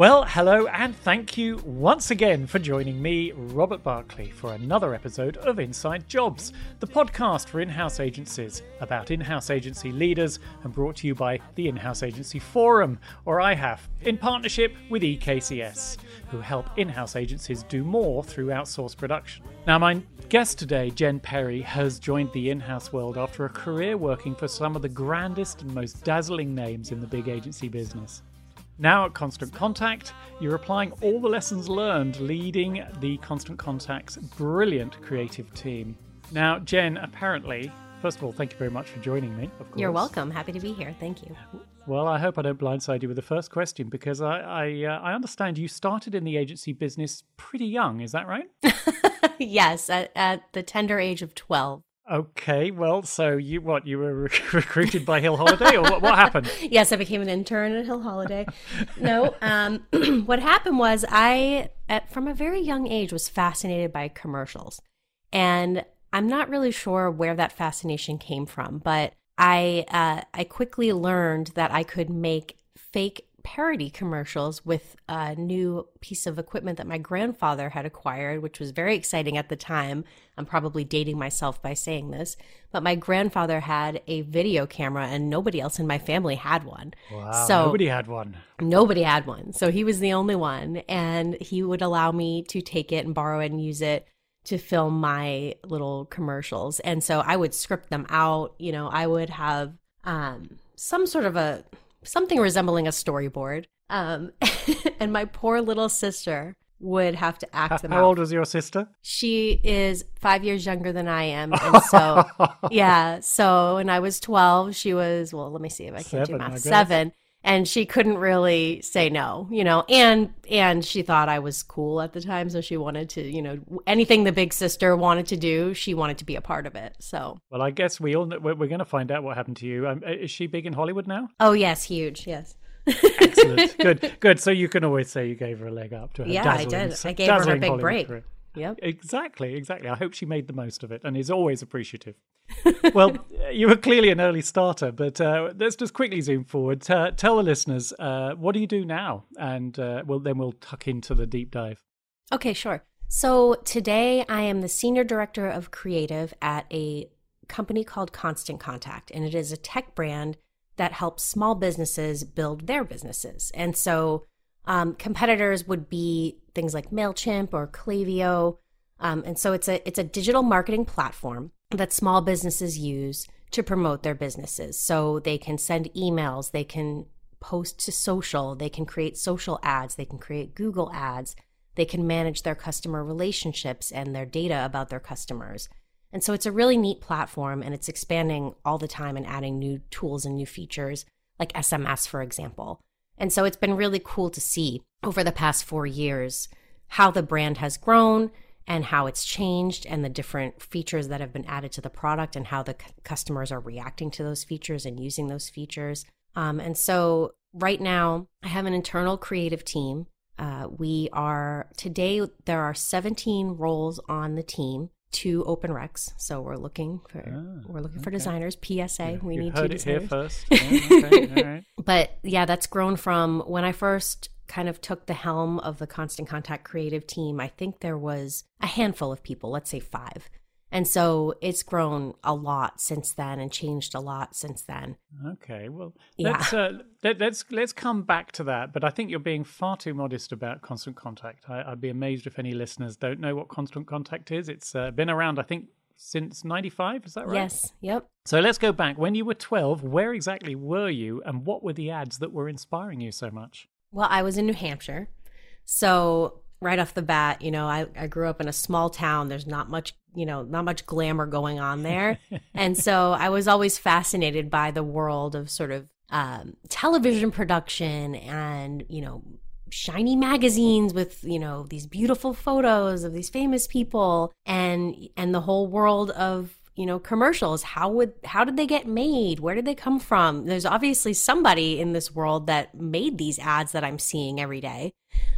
Well, hello, and thank you once again for joining me, Robert Barclay, for another episode of Inside Jobs, the podcast for in house agencies about in house agency leaders and brought to you by the In House Agency Forum, or IHAF, in partnership with EKCS, who help in house agencies do more through outsourced production. Now, my guest today, Jen Perry, has joined the in house world after a career working for some of the grandest and most dazzling names in the big agency business. Now at Constant Contact, you're applying all the lessons learned leading the Constant Contact's brilliant creative team. Now, Jen, apparently, first of all, thank you very much for joining me. Of course. You're welcome. Happy to be here. Thank you. Well, I hope I don't blindside you with the first question because I I, uh, I understand you started in the agency business pretty young. Is that right? yes, at, at the tender age of 12. Okay, well, so you what you were rec- recruited by Hill Holliday, or what, what happened? yes, I became an intern at Hill Holliday. no, um, what happened was I, at, from a very young age, was fascinated by commercials, and I'm not really sure where that fascination came from, but I uh, I quickly learned that I could make fake parody commercials with a new piece of equipment that my grandfather had acquired, which was very exciting at the time. I'm probably dating myself by saying this, but my grandfather had a video camera and nobody else in my family had one. Wow, so nobody had one. Nobody had one. So he was the only one. And he would allow me to take it and borrow it and use it to film my little commercials. And so I would script them out. You know, I would have um, some sort of a something resembling a storyboard. Um, and my poor little sister would have to act how, them how out. old was your sister? She is five years younger than I am. And so, yeah. So when I was 12, she was, well, let me see if I can do math, seven and she couldn't really say no you know and and she thought i was cool at the time. So she wanted to you know anything the big sister wanted to do she wanted to be a part of it. So. Well i guess we all we're, we're going to find out what happened to you. Um, is she big in hollywood now? Oh yes huge yes. Excellent. Good good. So you can always say you gave her a leg up to her yeah i did. i gave her a big hollywood break. career. Yep. Exactly, exactly. I hope she made the most of it and is always appreciative. well, you were clearly an early starter, but uh, let's just quickly zoom forward. Uh, tell the listeners, uh, what do you do now? And uh, well, then we'll tuck into the deep dive. Okay, sure. So today I am the Senior Director of Creative at a company called Constant Contact, and it is a tech brand that helps small businesses build their businesses. And so um, competitors would be things like Mailchimp or Klaviyo, um, and so it's a it's a digital marketing platform that small businesses use to promote their businesses. So they can send emails, they can post to social, they can create social ads, they can create Google ads, they can manage their customer relationships and their data about their customers. And so it's a really neat platform and it's expanding all the time and adding new tools and new features like SMS, for example. And so it's been really cool to see over the past four years how the brand has grown and how it's changed and the different features that have been added to the product and how the c- customers are reacting to those features and using those features. Um, and so right now, I have an internal creative team. Uh, we are today, there are 17 roles on the team two open recs. So we're looking for ah, we're looking okay. for designers. PSA, we you need heard two it. Here first. Yeah, okay. but yeah, that's grown from when I first kind of took the helm of the Constant Contact creative team. I think there was a handful of people, let's say five. And so it's grown a lot since then and changed a lot since then. Okay, well, let's, yeah. uh, let, us let's, let's come back to that. But I think you're being far too modest about Constant Contact. I, would be amazed if any listeners don't know what Constant Contact is. It's uh, been around, I think, since 95 is that right yes yep so let's go back when you were 12 where exactly were you and what were the ads that were inspiring you so much well i was in new hampshire so right off the bat, you know, I, I grew up in a small town. There's not much, you know, not much glamour going on there. and so I was always fascinated by the world of sort of um, television production and, you know, shiny magazines with you know these beautiful photos of these famous people and and the whole world of you know commercials how would how did they get made where did they come from there's obviously somebody in this world that made these ads that i'm seeing every day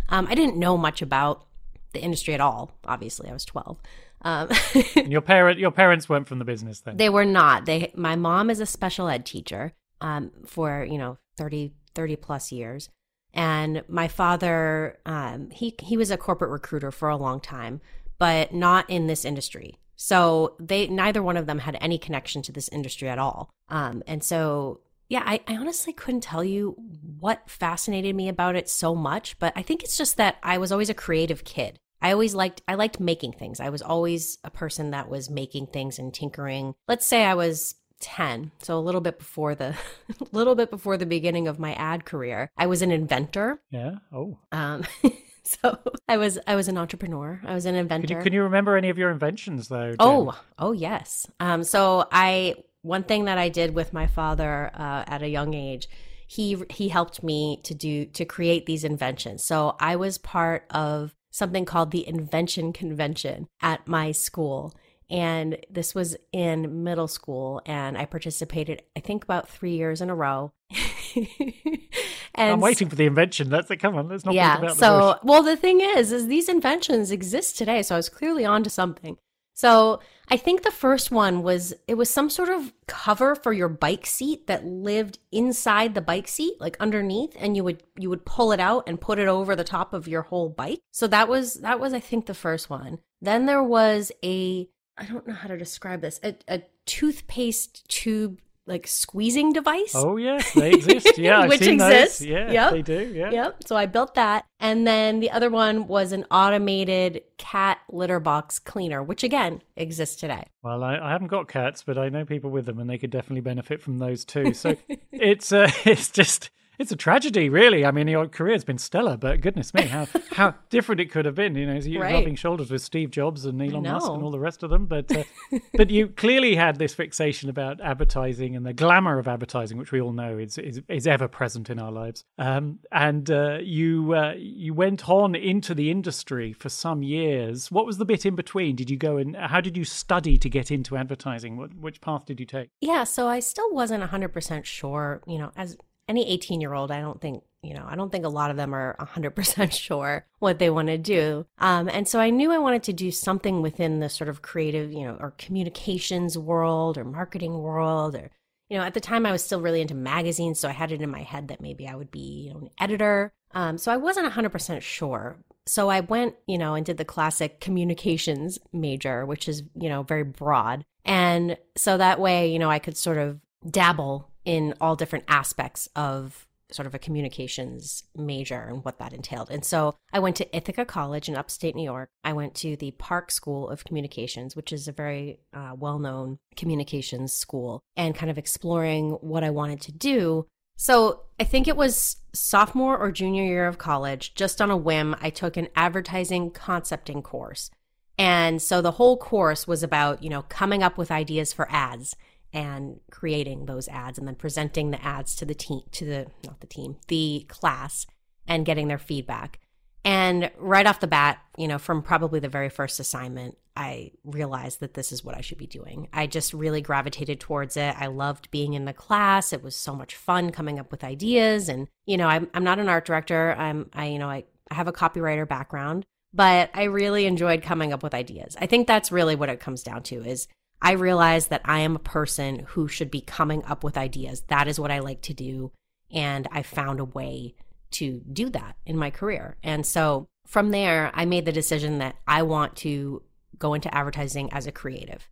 um, I didn't know much about the industry at all. Obviously, I was 12. Um, your parent, your parents weren't from the business then. They were not. They, my mom is a special ed teacher um, for you know 30, 30 plus years, And my father, um, he he was a corporate recruiter for a long time, but not in this industry. So they neither one of them had any connection to this industry at all. Um, and so yeah, I, I honestly couldn't tell you what fascinated me about it so much, but I think it's just that I was always a creative kid. I always liked I liked making things. I was always a person that was making things and tinkering. Let's say I was 10 so a little bit before the little bit before the beginning of my ad career i was an inventor yeah oh um so i was i was an entrepreneur i was an inventor can you, can you remember any of your inventions though Jen? oh oh yes um so i one thing that i did with my father uh, at a young age he he helped me to do to create these inventions so i was part of something called the Invention Convention at my school. And this was in middle school, and I participated, I think, about three years in a row. and I'm waiting for the invention. Let's come on. Let's not yeah. about so, well, the thing is, is these inventions exist today. So I was clearly onto something. So I think the first one was it was some sort of cover for your bike seat that lived inside the bike seat, like underneath, and you would you would pull it out and put it over the top of your whole bike. So that was that was I think the first one. Then there was a I don't know how to describe this a, a toothpaste tube like squeezing device. Oh yes, they exist. Yeah, which exists. Those. Yeah, yep. they do. Yeah. Yep. So I built that, and then the other one was an automated cat litter box cleaner, which again exists today. Well, I, I haven't got cats, but I know people with them, and they could definitely benefit from those too. So it's uh, it's just it's a tragedy, really. I mean, your career's been stellar, but goodness me, how how different it could have been. You know, you right. rubbing shoulders with Steve Jobs and Elon Musk and all the rest of them. But uh, but you clearly had this fixation about advertising and the glamour of advertising, which we all know is is, is ever present in our lives. Um, and uh, you uh, you went on into the industry for some years. What was the bit in between? Did you go and how did you study to get into advertising? What, which path did you take? Yeah, so I still wasn't hundred percent sure. You know, as any 18 year old, I don't think, you know, I don't think a lot of them are 100% sure what they want to do. Um, and so I knew I wanted to do something within the sort of creative, you know, or communications world or marketing world or, you know, at the time I was still really into magazines. So I had it in my head that maybe I would be, you know, an editor. Um, so I wasn't 100% sure. So I went, you know, and did the classic communications major, which is, you know, very broad. And so that way, you know, I could sort of dabble in all different aspects of sort of a communications major and what that entailed. And so I went to Ithaca College in upstate New York. I went to the Park School of Communications, which is a very uh, well known communications school, and kind of exploring what I wanted to do. So I think it was sophomore or junior year of college, just on a whim, I took an advertising concepting course. And so the whole course was about, you know, coming up with ideas for ads and creating those ads and then presenting the ads to the team to the not the team the class and getting their feedback. And right off the bat you know from probably the very first assignment i realized that this is what i should be doing. I just really gravitated towards it. I loved being in the class. It was so much fun coming up with ideas. And you know i'm, I'm not an art director. I'm i you know I, I have a copywriter background but i really enjoyed coming up with ideas. I think that's really what it comes down to is I realized that I am a person who should be coming up with ideas. That is what I like to do. And I found a way to do that in my career. And so from there, I made the decision that I want to go into advertising as a creative.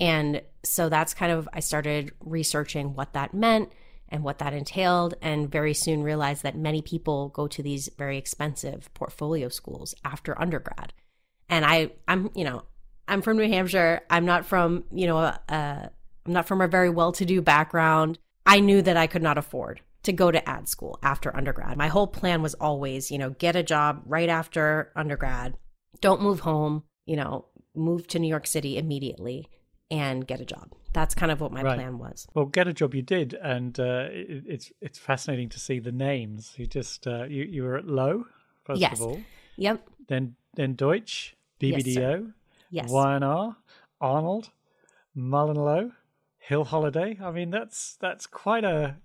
And so that's kind of, I started researching what that meant and what that entailed, and very soon realized that many people go to these very expensive portfolio schools after undergrad. And I, I'm, you know, I'm from New Hampshire. I'm not from, you know, uh, I'm not from a very well to do background. I knew that I could not afford to go to ad school after undergrad. My whole plan was always, you know, get a job right after undergrad. Don't move home, you know, move to New York City immediately and get a job. That's kind of what my right. plan was. Well, get a job you did, and uh, it, it's it's fascinating to see the names. You just uh, you you were at Lowe first yes. of all. Yep. Then then Deutsch, BBDO, yes, Yes. Y&R, Arnold, MullenLowe, Hill Holliday. I mean, that's that's quite a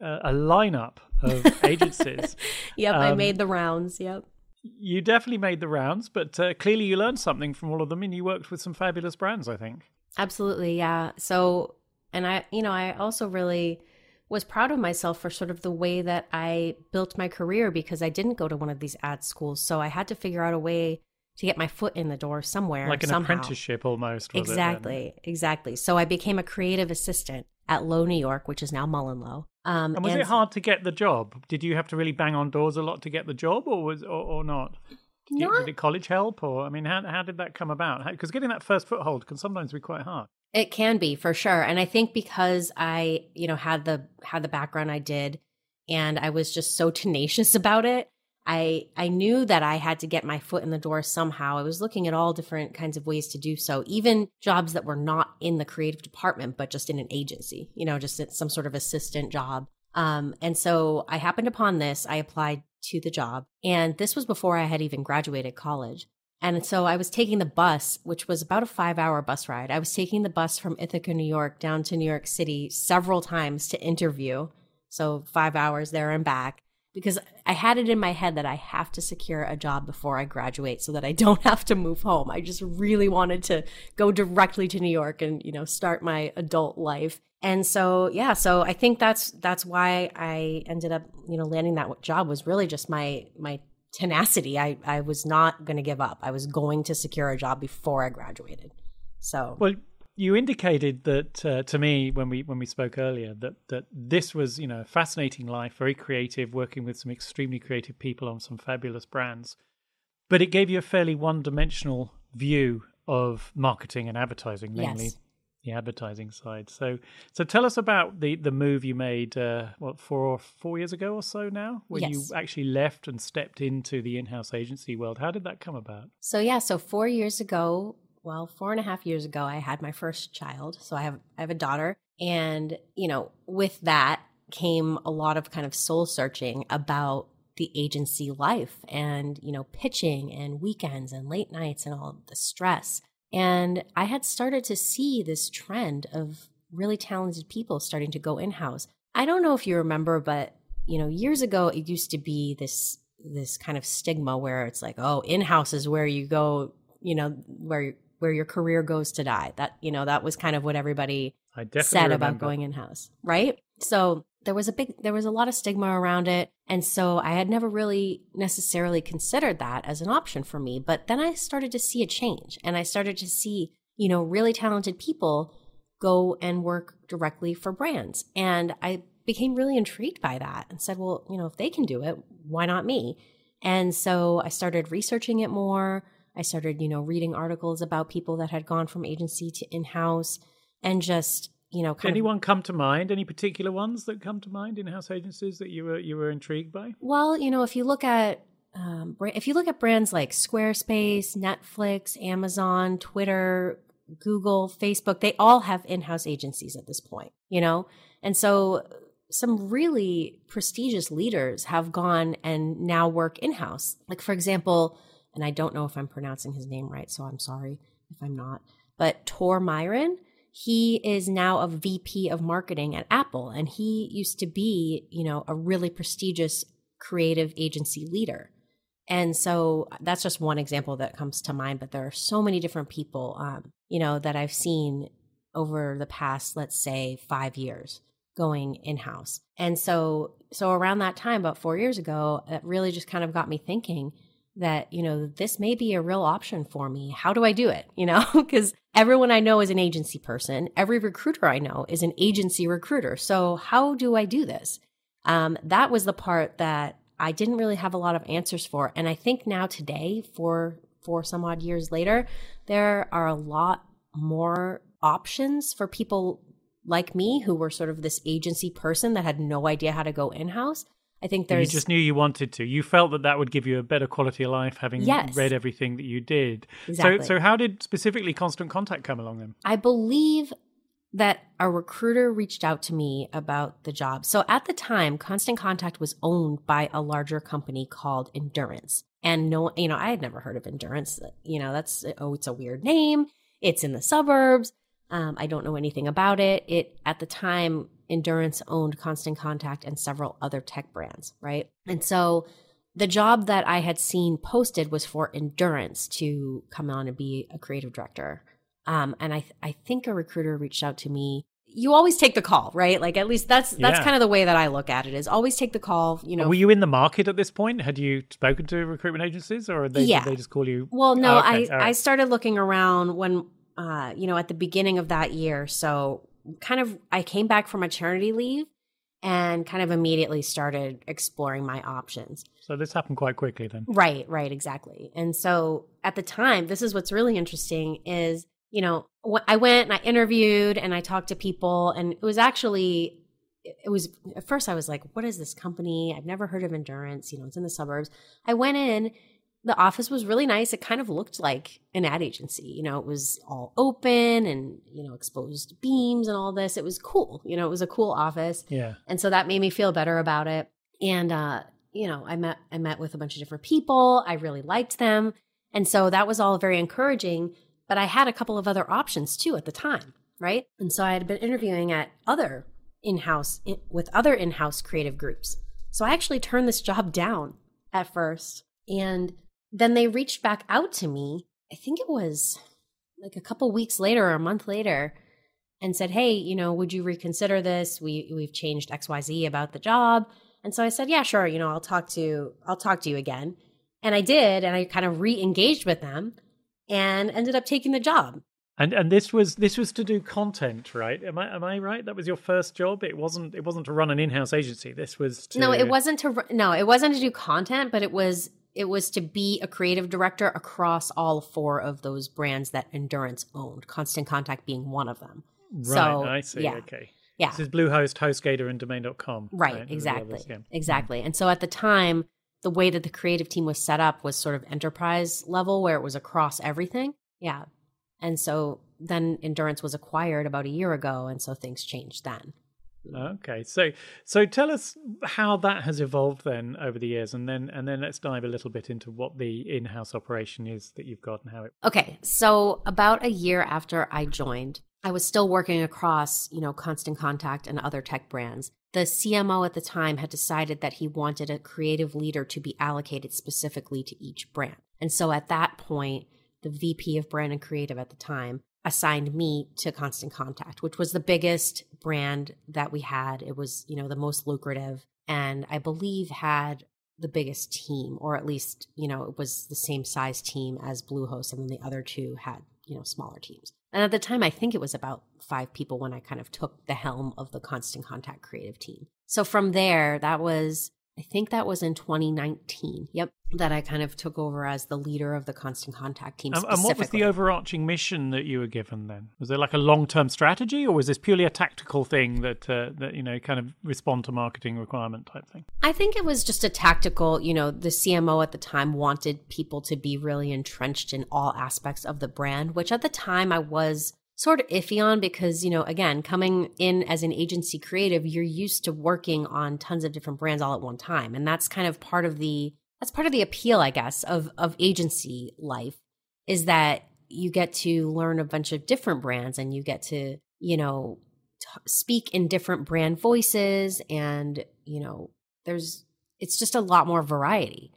a, a lineup of agencies. yep, um, I made the rounds. Yep. You definitely made the rounds, but uh, clearly you learned something from all of them, and you worked with some fabulous brands. I think. Absolutely, yeah. So, and I, you know, I also really was proud of myself for sort of the way that I built my career because I didn't go to one of these ad schools. So I had to figure out a way to get my foot in the door somewhere. Like an somehow. apprenticeship almost. exactly. Exactly. So I became a creative assistant at Lowe, New York, which is now MullenLowe. Um, and was and it hard to get the job? Did you have to really bang on doors a lot to get the job, or was or, or not? Did, not... You, did college help, or I mean, how how did that come about? Because getting that first foothold can sometimes be quite hard. It can be for sure, and I think because I, you know, had the had the background I did, and I was just so tenacious about it. I I knew that I had to get my foot in the door somehow. I was looking at all different kinds of ways to do so, even jobs that were not in the creative department, but just in an agency, you know, just some sort of assistant job. Um, and so I happened upon this. I applied to the job, and this was before I had even graduated college. And so I was taking the bus, which was about a five hour bus ride. I was taking the bus from Ithaca, New York down to New York City several times to interview. So five hours there and back because I had it in my head that I have to secure a job before I graduate so that I don't have to move home. I just really wanted to go directly to New York and, you know, start my adult life. And so, yeah, so I think that's that's why I ended up, you know, landing that job was really just my my tenacity. I I was not going to give up. I was going to secure a job before I graduated. So Well, you indicated that uh, to me when we when we spoke earlier that that this was you know a fascinating life, very creative, working with some extremely creative people on some fabulous brands, but it gave you a fairly one-dimensional view of marketing and advertising, mainly yes. the advertising side. So so tell us about the the move you made uh, what four four years ago or so now, when yes. you actually left and stepped into the in-house agency world. How did that come about? So yeah, so four years ago well, four and a half years ago, I had my first child. So I have I have a daughter, and you know, with that came a lot of kind of soul searching about the agency life and you know pitching and weekends and late nights and all the stress and i had started to see this trend of really talented people starting to go in-house i don't know if you remember but you know years ago it used to be this this kind of stigma where it's like oh in-house is where you go you know where where your career goes to die. That, you know, that was kind of what everybody said remember. about going in house, right? So there was a big, there was a lot of stigma around it. And so I had never really necessarily considered that as an option for me. But then I started to see a change and I started to see, you know, really talented people go and work directly for brands. And I became really intrigued by that and said, well, you know, if they can do it, why not me? And so I started researching it more. I started, you know, reading articles about people that had gone from agency to in house and just, you know, anyone of, come to mind? Any particular ones that come to mind in house agencies that you were you were intrigued by? Well, you know, if you look at um, if you look at brands like Squarespace, Netflix, Amazon, Twitter, Google, Facebook, they all have in-house agencies at this point, you know? And so some really prestigious leaders have gone and now work in-house. Like for example, and I don't know if I'm pronouncing his name right, so I'm sorry if I'm not. But Tor Myhren, he is now a VP of marketing at Apple, and he used to be, you know, a really prestigious creative agency leader. And so that's just one example that comes to mind, but there are so many different people, um, you know, that I've seen over the past, let's say, five years going in house. And so, so around that time, about four years ago, it really just kind of got me thinking that, you know, this may be a real option for me. How do I do it? You know, because everyone I know is an agency person. Every recruiter I know is an agency recruiter. So how do I do this? Um, that was the part that I didn't really have a lot of answers for. And I think now today, for for some odd years later, there are a lot more options for people like me who were sort of this agency person that had no idea how to go in house I think there's. You just knew you wanted to. You felt that that would give you a better quality of life, having yes. read everything that you did. Exactly. So, so how did specifically Constant Contact come along then? I believe that a recruiter reached out to me about the job. So at the time, Constant Contact was owned by a larger company called Endurance. And no, you know, I had never heard of Endurance. You know, that's, oh, it's a weird name. It's in the suburbs. Um, I don't know anything about it. It, at the time, Endurance owned Constant Contact and several other tech brands, right? And so the job that I had seen posted was for Endurance to come on and be a creative director. Um, and I, th- I think a recruiter reached out to me. you always take the call, right? Like at least that's that's Yeah. kind of the way that I look at it is always take the call, you know. Were you in the market at this point? Had you spoken to recruitment agencies, or they, Yeah. did they just call you? Well, no, Oh, okay. I right. I started looking around when uh, you know, at the beginning of that year. So kind of I came back from maternity leave and kind of immediately started exploring my options. So this happened quite quickly then. Right, right, exactly. And so at the time, this is what's really interesting is, you know, I went and I interviewed and I talked to people and it was actually it was at first I was like, what is this company? I've never heard of Endurance, you know, it's in the suburbs. I went in, the office was really nice. It kind of looked like an ad agency, you know, it was all open and, you know, exposed beams and all this. It was cool. You know, it was a cool office. Yeah. And so that made me feel better about it. And uh, you know, I met I met with a bunch of different people. I really liked them. And so that was all very encouraging, but I had a couple of other options too at the time, right? And so I had been interviewing at other in-house in, with other in-house creative groups. So I actually turned this job down at first. And then they reached back out to me. I think it was like a couple weeks later or a month later and said, "Hey, you know, would you reconsider this? We we've changed XYZ about the job." And so I said, "Yeah, sure, you know, I'll talk to I'll talk to you again." And I did, and I kind of re-engaged with them and ended up taking the job. And and this was this was to do content, right? Am I am I right? That was your first job. It wasn't it wasn't to run an in-house agency. This was to No, it wasn't to no, it wasn't to do content, but it was it was to be a creative director across all four of those brands that Endurance owned, Constant Contact being one of them. Right, So, I see. yeah. Okay. Yeah. This is Bluehost, HostGator, and Domain.com. Right, are exactly. others, yeah. Mm-hmm. Exactly. And so at the time, the way that the creative team was set up was sort of enterprise level where it was across everything. Yeah. And so then Endurance was acquired about a year ago. And so things changed then. Okay, so so tell us how that has evolved then over the years, and then and then let's dive a little bit into what the in-house operation is that you've got and how it. Okay. So about a year after I joined, I was still working across, you know, Constant Contact and other tech brands. The CMO at the time had decided that he wanted a creative leader to be allocated specifically to each brand. And so at that point, the VP of brand and creative at the time assigned me to Constant Contact, which was the biggest brand that we had. It was, you know, the most lucrative and I believe had the biggest team, or at least, you know, it was the same size team as Bluehost, and then the other two had, you know, smaller teams. And at the time, I think it was about five people when I kind of took the helm of the Constant Contact creative team. So from there, that was, I think that was in 2019. Yep. That I kind of took over as the leader of the Constant Contact team. And, and what was the overarching mission that you were given then? Was there like a long-term strategy, or was this purely a tactical thing that uh, that you know kind of respond to marketing requirement type thing? I think it was just a tactical, you know, the CMO at the time wanted people to be really entrenched in all aspects of the brand, which at the time I was sort of iffy on because, you know, again, coming in as an agency creative, you're used to working on tons of different brands all at one time. And that's kind of part of the that's part of the appeal, I guess, of of agency life is that you get to learn a bunch of different brands and you get to, you know, t- speak in different brand voices and, you know, there's it's just a lot more variety.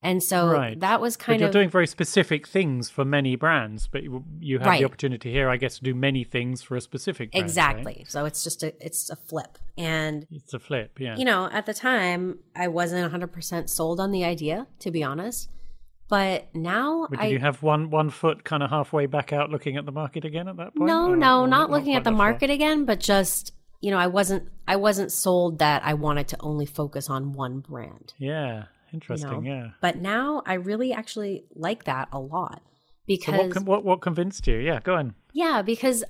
And so Right. that was kind But kind you're of doing very specific things for many brands, but you, have Right. the opportunity here, I guess, to do many things for a specific brand. right? exactly. So it's just a it's a flip. And It's a flip, yeah. you know, at the time I wasn't 100% sold on the idea, to be honest. But now But I did you have one one foot kind of halfway back out, looking at the market again at that point? No, Or- no, or not looking at the market again, but just you know, I wasn't I wasn't sold that I wanted to only focus on one brand. Yeah, You interesting. know? Yeah. But now I really actually like that a lot So because what, con- what what convinced you? Yeah, go on. yeah, because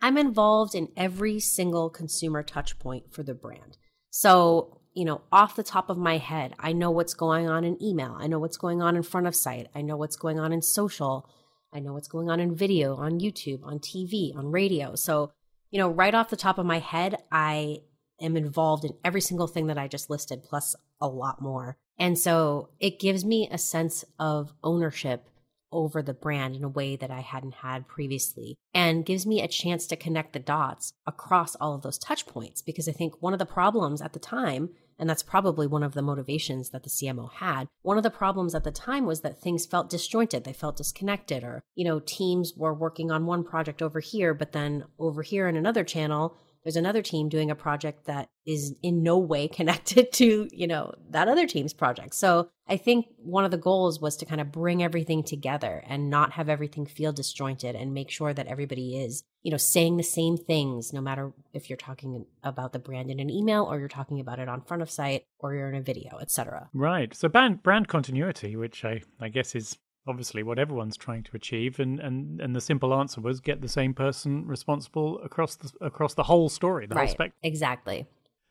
I'm involved in every single consumer touch point for the brand. So, you know, off the top of my head, I know what's going on in email. I know what's going on in front of site. I know what's going on in social. I know what's going on in video, on YouTube, on TV, on radio. So, you know, right off the top of my head, I am involved in every single thing that I just listed, plus a lot more. And so it gives me a sense of ownership over the brand in a way that I hadn't had previously and gives me a chance to connect the dots across all of those touch points. Because I think one of the problems at the time, and that's probably one of the motivations that the CMO had, one of the problems at the time was that things felt disjointed. They felt disconnected, or, you know, teams were working on one project over here, but then over here in another channel, there's another team doing a project that is in no way connected to, you know, that other team's project. So I think one of the goals was to kind of bring everything together and not have everything feel disjointed and make sure that everybody is, you know, saying the same things, no matter if you're talking about the brand in an email or you're talking about it on front of site or you're in a video, etc. Right. So brand brand continuity, which I, I guess is obviously what everyone's trying to achieve and, and, and the simple answer was get the same person responsible across the across the whole story the right. whole spectrum. Exactly.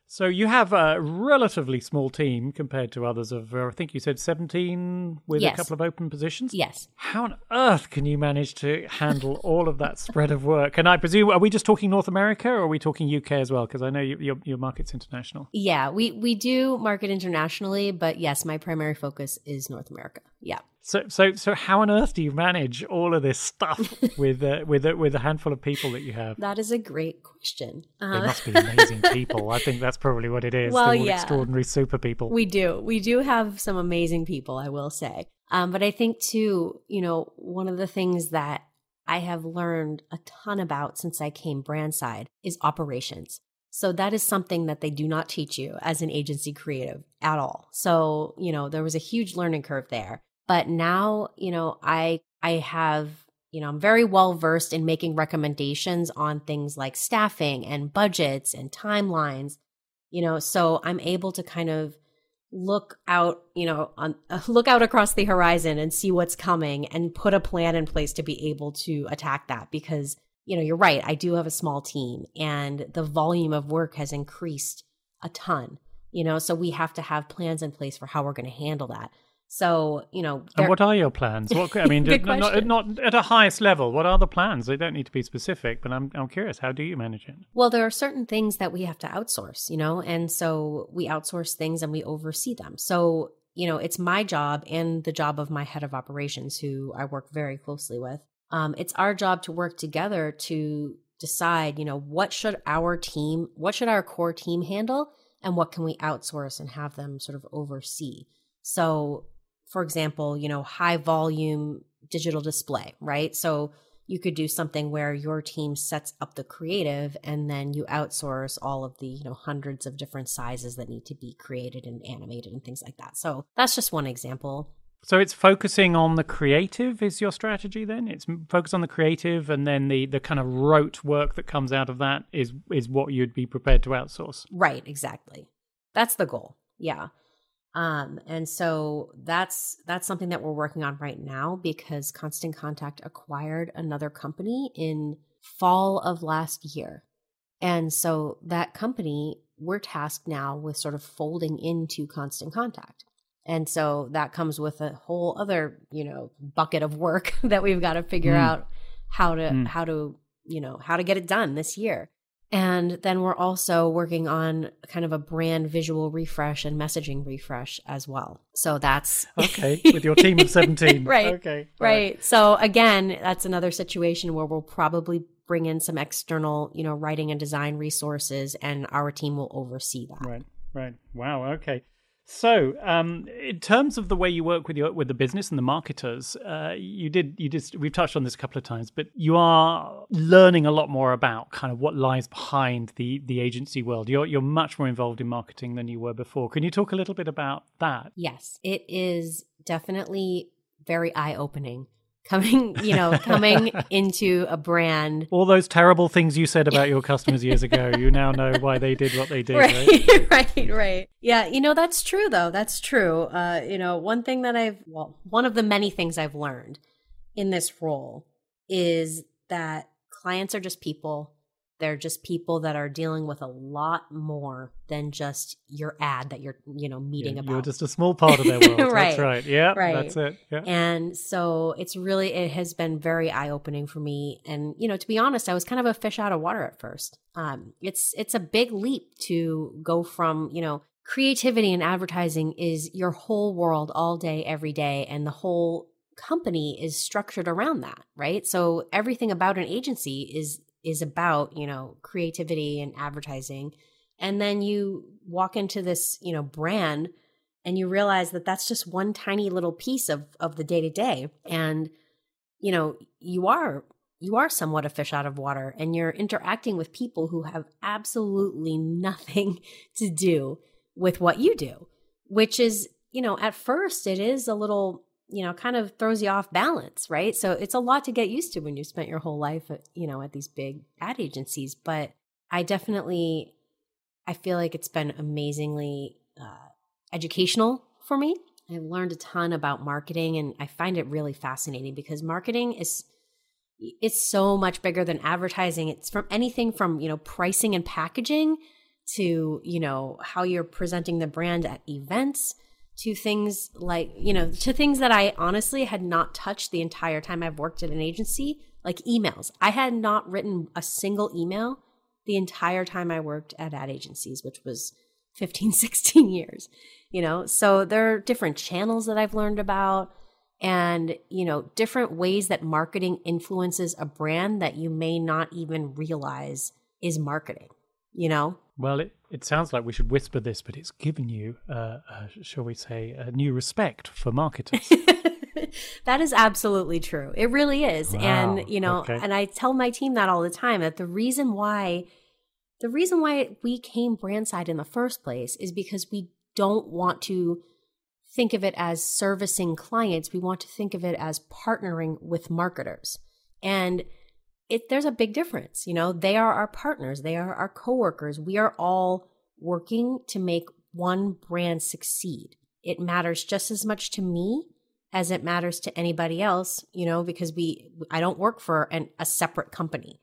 So you have a relatively small team compared to others of uh, i think you said 17 with yes. a couple of open positions? Yes. How on earth can you manage to handle all of that spread of work? And i presume are we just talking north america or are we talking uk as well? Because i know you, your, your market's international. Yeah we, we do market internationally but yes my primary focus is north america. Yeah so, so, so, how on earth do you manage all of this stuff with uh, with uh, with a handful of people that you have? That is a great question. Uh, they must be amazing people. I think that's probably what it is. Well, yeah. extraordinary super people. We do, we do have some amazing people. I will say, um, but I think too, you know, one of the things that I have learned a ton about since I came brand side is operations. So that is something that they do not teach you as an agency creative at all. So, you know, there was a huge learning curve there. But now, you know, I I have, you know, I'm very well versed in making recommendations on things like staffing and budgets and timelines. You know, so I'm able to kind of look out, you know, on uh, look out across the horizon and see what's coming and put a plan in place to be able to attack that because you know, you're right. I do have a small team and the volume of work has increased a ton, you know, so we have to have plans in place for how we're going to handle that. So, you know, and what are your plans? What I mean, not, not at a highest level. What are the plans? They don't need to be specific, but I'm I'm curious. How do you manage it? Well, there are certain things that we have to outsource, you know, and so we outsource things and we oversee them. So, you know, it's my job and the job of my head of operations, who I work very closely with. Um, it's our job to work together to decide, you know, what should our team, what should our core team handle, and what can we outsource and have them sort of oversee. So for example, you know, high volume digital display, right? So you could do something where your team sets up the creative and then you outsource all of the, you know, hundreds of different sizes that need to be created and animated and things like that. So that's just one example. So it's focusing on the creative is your strategy then? It's focus on the creative and then the the kind of rote work that comes out of that is is what you'd be prepared to outsource. Right, exactly. That's the goal. Yeah. Um, and so that's that's something that we're working on right now because Constant Contact acquired another company in fall of last year. And so that company, we're tasked now with sort of folding into Constant Contact. And so that comes with a whole other, you know, bucket of work that we've got to figure mm. out how to mm. how to, you know, how to get it done this year. And then we're also working on kind of a brand visual refresh and messaging refresh as well. So that's okay with your team of 17. right. Okay. Right. right. So again, that's another situation where we'll probably bring in some external, you know, writing and design resources and our team will oversee that. Right. Right. Wow. Okay. So, um, in terms of the way you work with your with the business and the marketers, uh, you did you did we've touched on this a couple of times, but you are learning a lot more about kind of what lies behind the the agency world. You're you're much more involved in marketing than you were before. Can you talk a little bit about that? Yes, it is definitely very eye opening coming, you know, coming into a brand. All those terrible things you said about your customers years ago, you now know why they did what they did, right? Right, right, right. Yeah, you know, that's true though. That's true. Uh, you know, one thing that I've, well, one of the many things I've learned in this role is that clients are just people they're just people that are dealing with a lot more than just your ad that you're, you know, meeting yeah, about. You're just a small part of their world. right. That's right. Yeah. Right. That's it. Yeah. And so it's really, it has been very eye opening for me. And, you know, to be honest, I was kind of a fish out of water at first. Um, it's, it's a big leap to go from, you know, creativity and advertising is your whole world all day, every day. And the whole company is structured around that, right? So everything about an agency is is about, you know, creativity and advertising. And then you walk into this, you know, brand and you realize that that's just one tiny little piece of of the day to day and you know, you are you are somewhat a fish out of water and you're interacting with people who have absolutely nothing to do with what you do, which is, you know, at first it is a little you know, kind of throws you off balance, right? So it's a lot to get used to when you spent your whole life, at, you know, at these big ad agencies. But I definitely, I feel like it's been amazingly uh, educational for me. I've learned a ton about marketing, and I find it really fascinating because marketing is it's so much bigger than advertising. It's from anything from you know pricing and packaging to you know how you're presenting the brand at events to things like, you know, to things that I honestly had not touched the entire time I've worked at an agency, like emails. I had not written a single email the entire time I worked at ad agencies, which was 15, 16 years, you know? So there are different channels that I've learned about and, you know, different ways that marketing influences a brand that you may not even realize is marketing, you know? Well, it, it sounds like we should whisper this, but it's given you, uh, uh, shall we say, a new respect for marketers. that is absolutely true. It really is. Wow. And, you know, okay. and I tell my team that all the time that the reason why the reason why we came brandside in the first place is because we don't want to think of it as servicing clients. We want to think of it as partnering with marketers. And it there's a big difference. You know, they are our partners, they are our coworkers. We are all working to make one brand succeed. It matters just as much to me as it matters to anybody else, you know, because we I don't work for an, a separate company.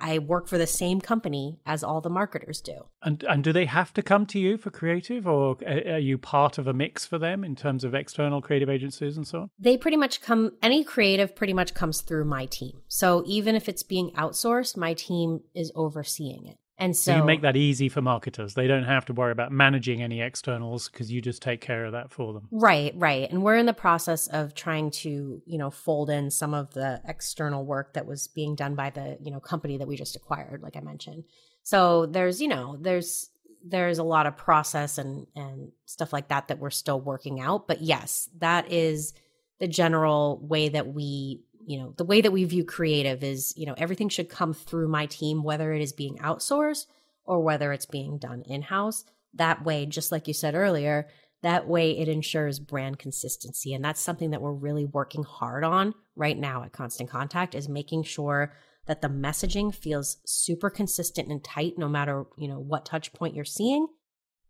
I work for the same company as all the marketers do. And and do they have to come to you for creative, or are you part of a mix for them in terms of external creative agencies and so on? They pretty much come. Any creative pretty much comes through my team. So even if it's being outsourced, my team is overseeing it. And so, so, you make that easy for marketers. They don't have to worry about managing any externals because you just take care of that for them. Right, right. And we're in the process of trying to, you know, fold in some of the external work that was being done by the, you know, company that we just acquired, like I mentioned. So there's, you know, there's there's a lot of process and and stuff like that that we're still working out. But yes, that is the general way that we you know the way that we view creative is you know everything should come through my team whether it is being outsourced or whether it's being done in-house. That way just like you said earlier that way it ensures brand consistency. And that's something that we're really working hard on right now at constant contact is making sure that the messaging feels super consistent and tight no matter you know what touch point you're seeing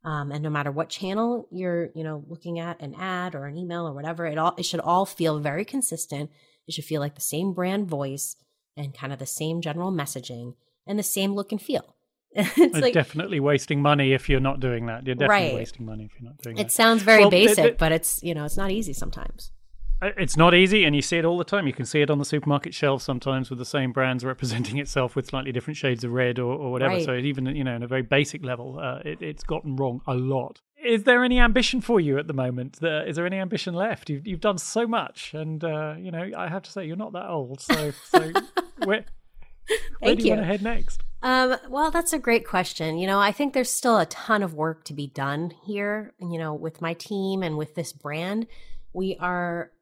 um, and no matter what channel you're you know looking at an ad or an email or whatever it all it should all feel very consistent it should feel like the same brand voice and kind of the same general messaging and the same look and feel. it's like, definitely wasting money if you're not doing that. You're definitely right. wasting money if you're not doing it that. It sounds very well, basic, but it's you know it's not easy sometimes. It's not easy, and you see it all the time. You can see it on the supermarket shelf sometimes with the same brands representing itself with slightly different shades of red or, or whatever. Right. So even you know, in a very basic level, uh, it, it's gotten wrong a lot. Is there any ambition for you at the moment? Is there any ambition left? You've you've done so much, and uh, you know, I have to say, you're not that old. So, so where, where do you, you, want to head next? Um, well, that's a great question. You know, I think there's still a ton of work to be done here. You know, with my team and with this brand, we are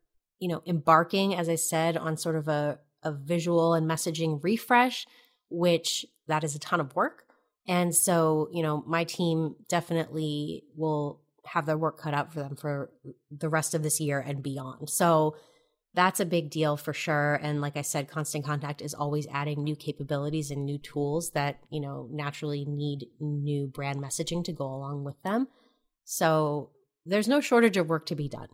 you know, embarking, as I said, on sort of a, a visual and messaging refresh, which that is a ton of work. And so, you know, my team definitely will have their work cut out for them for the rest of this year and beyond. So that's a big deal for sure. And like I said, Constant Contact is always adding new capabilities and new tools that, you know, naturally need new brand messaging to go along with them. So there's no shortage of work to be done.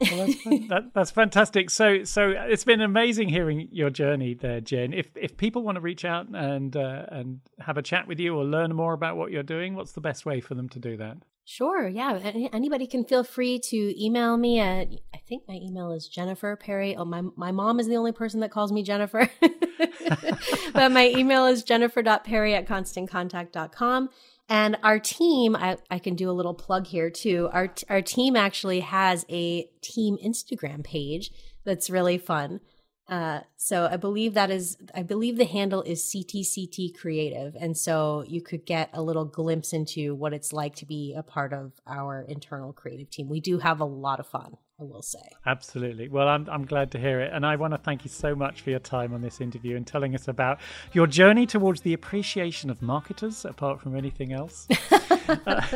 Well, that's, that, that's fantastic. So, so it's been amazing hearing your journey there, Jen. If if people want to reach out and uh, and have a chat with you or learn more about what you're doing, what's the best way for them to do that? Sure. Yeah. Anybody can feel free to email me at. I think my email is Jennifer Perry. Oh, my my mom is the only person that calls me Jennifer, but my email is jennifer.perry at constantcontact.com. And our team, I, I can do a little plug here too. Our our team actually has a team Instagram page that's really fun. Uh, so I believe that is, I believe the handle is CTCT Creative. And so you could get a little glimpse into what it's like to be a part of our internal creative team. We do have a lot of fun. I will say. Absolutely. Well, I'm, I'm glad to hear it. And I want to thank you so much for your time on this interview and telling us about your journey towards the appreciation of marketers, apart from anything else. uh,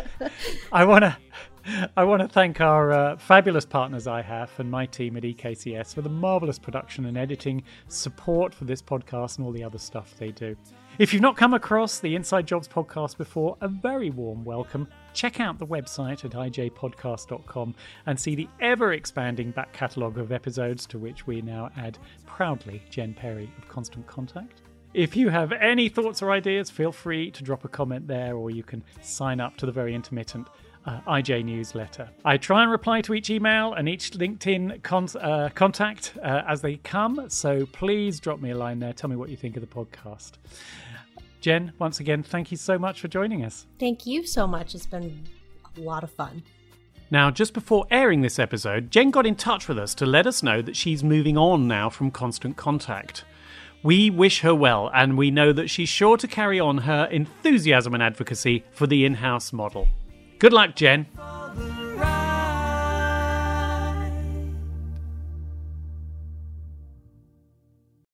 I want to. I want to thank our uh, fabulous partners IHAF and my team at EKCS for the marvelous production and editing support for this podcast and all the other stuff they do. If you've not come across the Inside Jobs podcast before, a very warm welcome. Check out the website at ijpodcast.com and see the ever expanding back catalogue of episodes to which we now add proudly Jen Perry of Constant Contact. If you have any thoughts or ideas, feel free to drop a comment there, or you can sign up to the very intermittent uh, IJ newsletter. I try and reply to each email and each LinkedIn con- uh, contact uh, as they come, so please drop me a line there. Tell me what you think of the podcast. Jen, once again, thank you so much for joining us. Thank you so much. It's been a lot of fun. Now, just before airing this episode, Jen got in touch with us to let us know that she's moving on now from Constant Contact. We wish her well, and we know that she's sure to carry on her enthusiasm and advocacy for the in house model. Good luck, Jen.